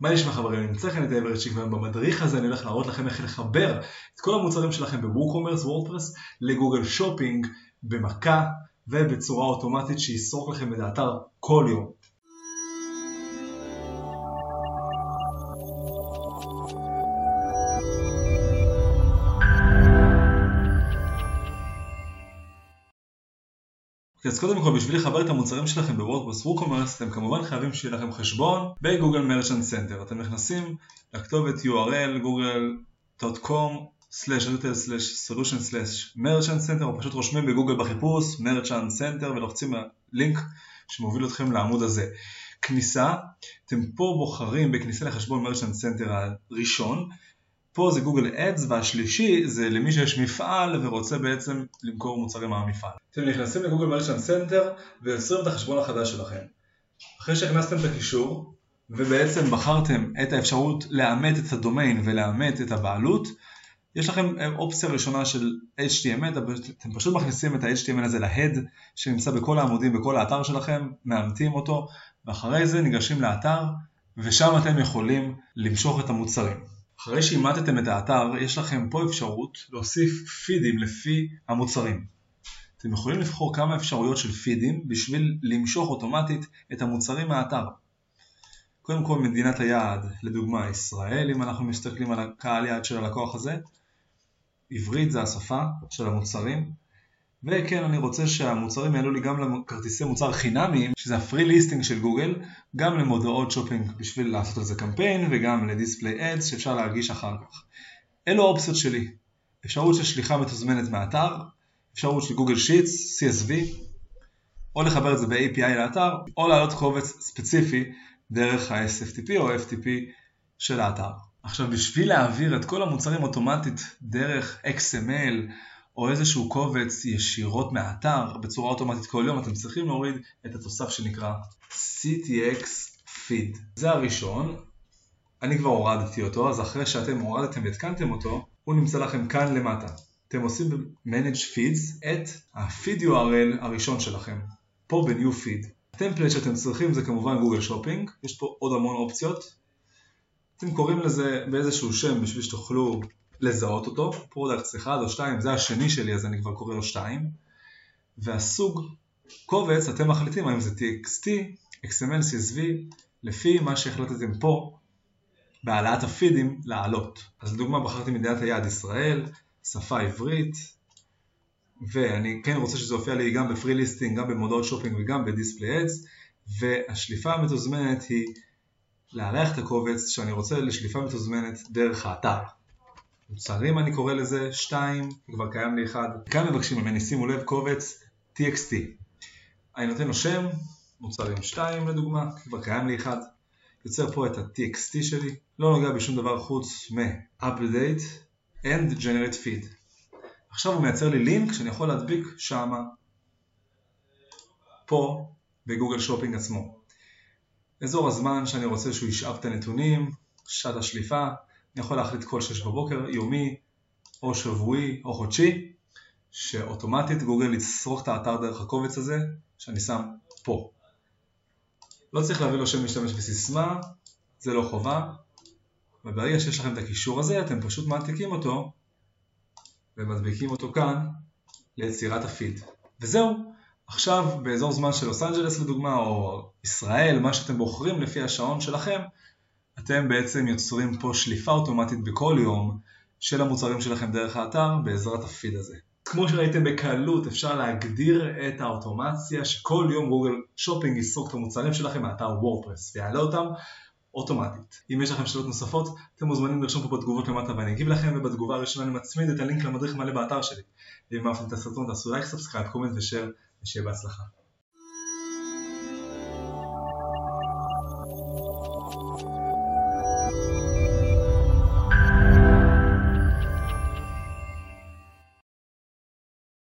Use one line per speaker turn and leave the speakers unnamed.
מה נשמע חברים? נמצא כאן איתי ורצ'יק והיום במדריך הזה אני הולך להראות לכם איך לחבר את כל המוצרים שלכם בווקומרס וורדפרס לגוגל שופינג במכה ובצורה אוטומטית שיסרוק לכם את האתר כל יום. אז קודם כל בשביל לחבר את המוצרים שלכם בוורדפרס ווקומרס אתם כמובן חייבים שיהיה לכם חשבון בגוגל מרצ'נט סנטר. אתם נכנסים לכתובת url google.com/retail/solution/merchant center או פשוט רושמים בגוגל בחיפוש מרצ'נט סנטר ולוחצים לינק שמוביל אתכם לעמוד הזה. כניסה, אתם פה בוחרים בכניסה לחשבון מרצ'נט סנטר הראשון פה זה גוגל אדס והשלישי זה למי שיש מפעל ורוצה בעצם למכור מוצרים מהמפעל. אתם נכנסים לגוגל מרצ'נט סנטר ויוצרים את החשבון החדש שלכם. אחרי שהכנסתם את הקישור ובעצם בחרתם את האפשרות לאמת את הדומיין ולאמת את הבעלות יש לכם אופציה ראשונה של HTML, אתם פשוט מכניסים את ה-HTML הזה להד שנמצא בכל העמודים בכל האתר שלכם, מאמתים אותו ואחרי זה ניגשים לאתר ושם אתם יכולים למשוך את המוצרים. אחרי שאימתתם את האתר, יש לכם פה אפשרות להוסיף פידים לפי המוצרים. אתם יכולים לבחור כמה אפשרויות של feedים בשביל למשוך אוטומטית את המוצרים מהאתר. קודם כל מדינת היעד, לדוגמה ישראל, אם אנחנו מסתכלים על הקהל יעד של הלקוח הזה, עברית זה השפה של המוצרים, וכן, אני רוצה שהמוצרים יעלו לי גם לכרטיסי מוצר חינמיים, שזה ה-free listing של גוגל, גם למודעות שופינג בשביל לעשות על זה קמפיין, וגם ל-display ads שאפשר להגיש אחר כך. אלו האופציות שלי. אפשרות של שליחה מתוזמנת מהאתר, אפשרות של גוגל שיטס, CSV, או לחבר את זה ב-API לאתר, או להעלות קובץ ספציפי דרך ה-SFTP או FTP של האתר. עכשיו בשביל להעביר את כל המוצרים אוטומטית דרך XML או איזשהו קובץ ישירות מהאתר בצורה אוטומטית כל יום, אתם צריכים להוריד את התוסף שנקרא CTX Feed. זה הראשון, אני כבר הורדתי אותו, אז אחרי שאתם הורדתם והתקנתם אותו, הוא נמצא לכם כאן למטה. אתם עושים ב-Manage Feeds את ה-Feed URL הראשון שלכם, פה ב-New Feed. ה-template שאתם צריכים זה כמובן גוגל שופינג, יש פה עוד המון אופציות. אתם קוראים לזה באיזשהו שם בשביל שתוכלו לזהות אותו, products 1 או 2, זה השני שלי אז אני כבר קורא לו 2, והסוג קובץ אתם מחליטים האם זה TXT, XML, CSV, לפי מה שהחלטתם פה בהעלאת ה-feedים לעלות. אז לדוגמה בחרתי מדינת היעד ישראל, שפה עברית, ואני כן רוצה שזה יופיע לי גם ב-free listing, גם במודעות שופינג וגם ב-display ads, והשליפה המתוזמנת היא לארח את הקובץ שאני רוצה לשליפה מתוזמנת דרך האתר. מוצרים אני קורא לזה, 2, כבר קיים לי 1. כאן מבקשים ממני, שימו לב, קובץ TXT. אני נותן לו שם, מוצרים 2 לדוגמה, כבר קיים לי 1. יוצר פה את ה-TXT שלי, לא נוגע בשום דבר חוץ מ-update and generate feed. עכשיו הוא מייצר לי לינק שאני יכול להדביק שמה, פה, בגוגל שופינג עצמו. אזור הזמן שאני רוצה שהוא ישאב את הנתונים, שעת השליפה, אני יכול להחליט כל שש בבוקר, יומי, או שבועי, או חודשי, שאוטומטית גוגל יצרוך את האתר דרך הקובץ הזה, שאני שם פה. לא צריך להביא לו שם משתמש וסיסמה, זה לא חובה, וברגע שיש לכם את הקישור הזה, אתם פשוט מעתיקים אותו ומדביקים אותו כאן ליצירת הפיד. וזהו, עכשיו באזור זמן של לוס אנג'לס לדוגמה, או ישראל, מה שאתם בוחרים לפי השעון שלכם, אתם בעצם יוצרים פה שליפה אוטומטית בכל יום של המוצרים שלכם דרך האתר בעזרת ה-feed הזה. כמו שראיתם בקלות אפשר להגדיר את האוטומציה שכל יום גוגל שופינג יסרוק את המוצרים שלכם מאתר וורדפרס ויעלה אותם אוטומטית. אם יש לכם שאלות נוספות אתם מוזמנים לרשום פה בתגובות למטה ואני אגיב לכם ובתגובה הראשונה אני מצמיד את הלינק למדריך מלא באתר שלי. ואם אהבתם את הסרטון תעשו לייק, subscribe, comment ושאר ושיהיה בהצלחה.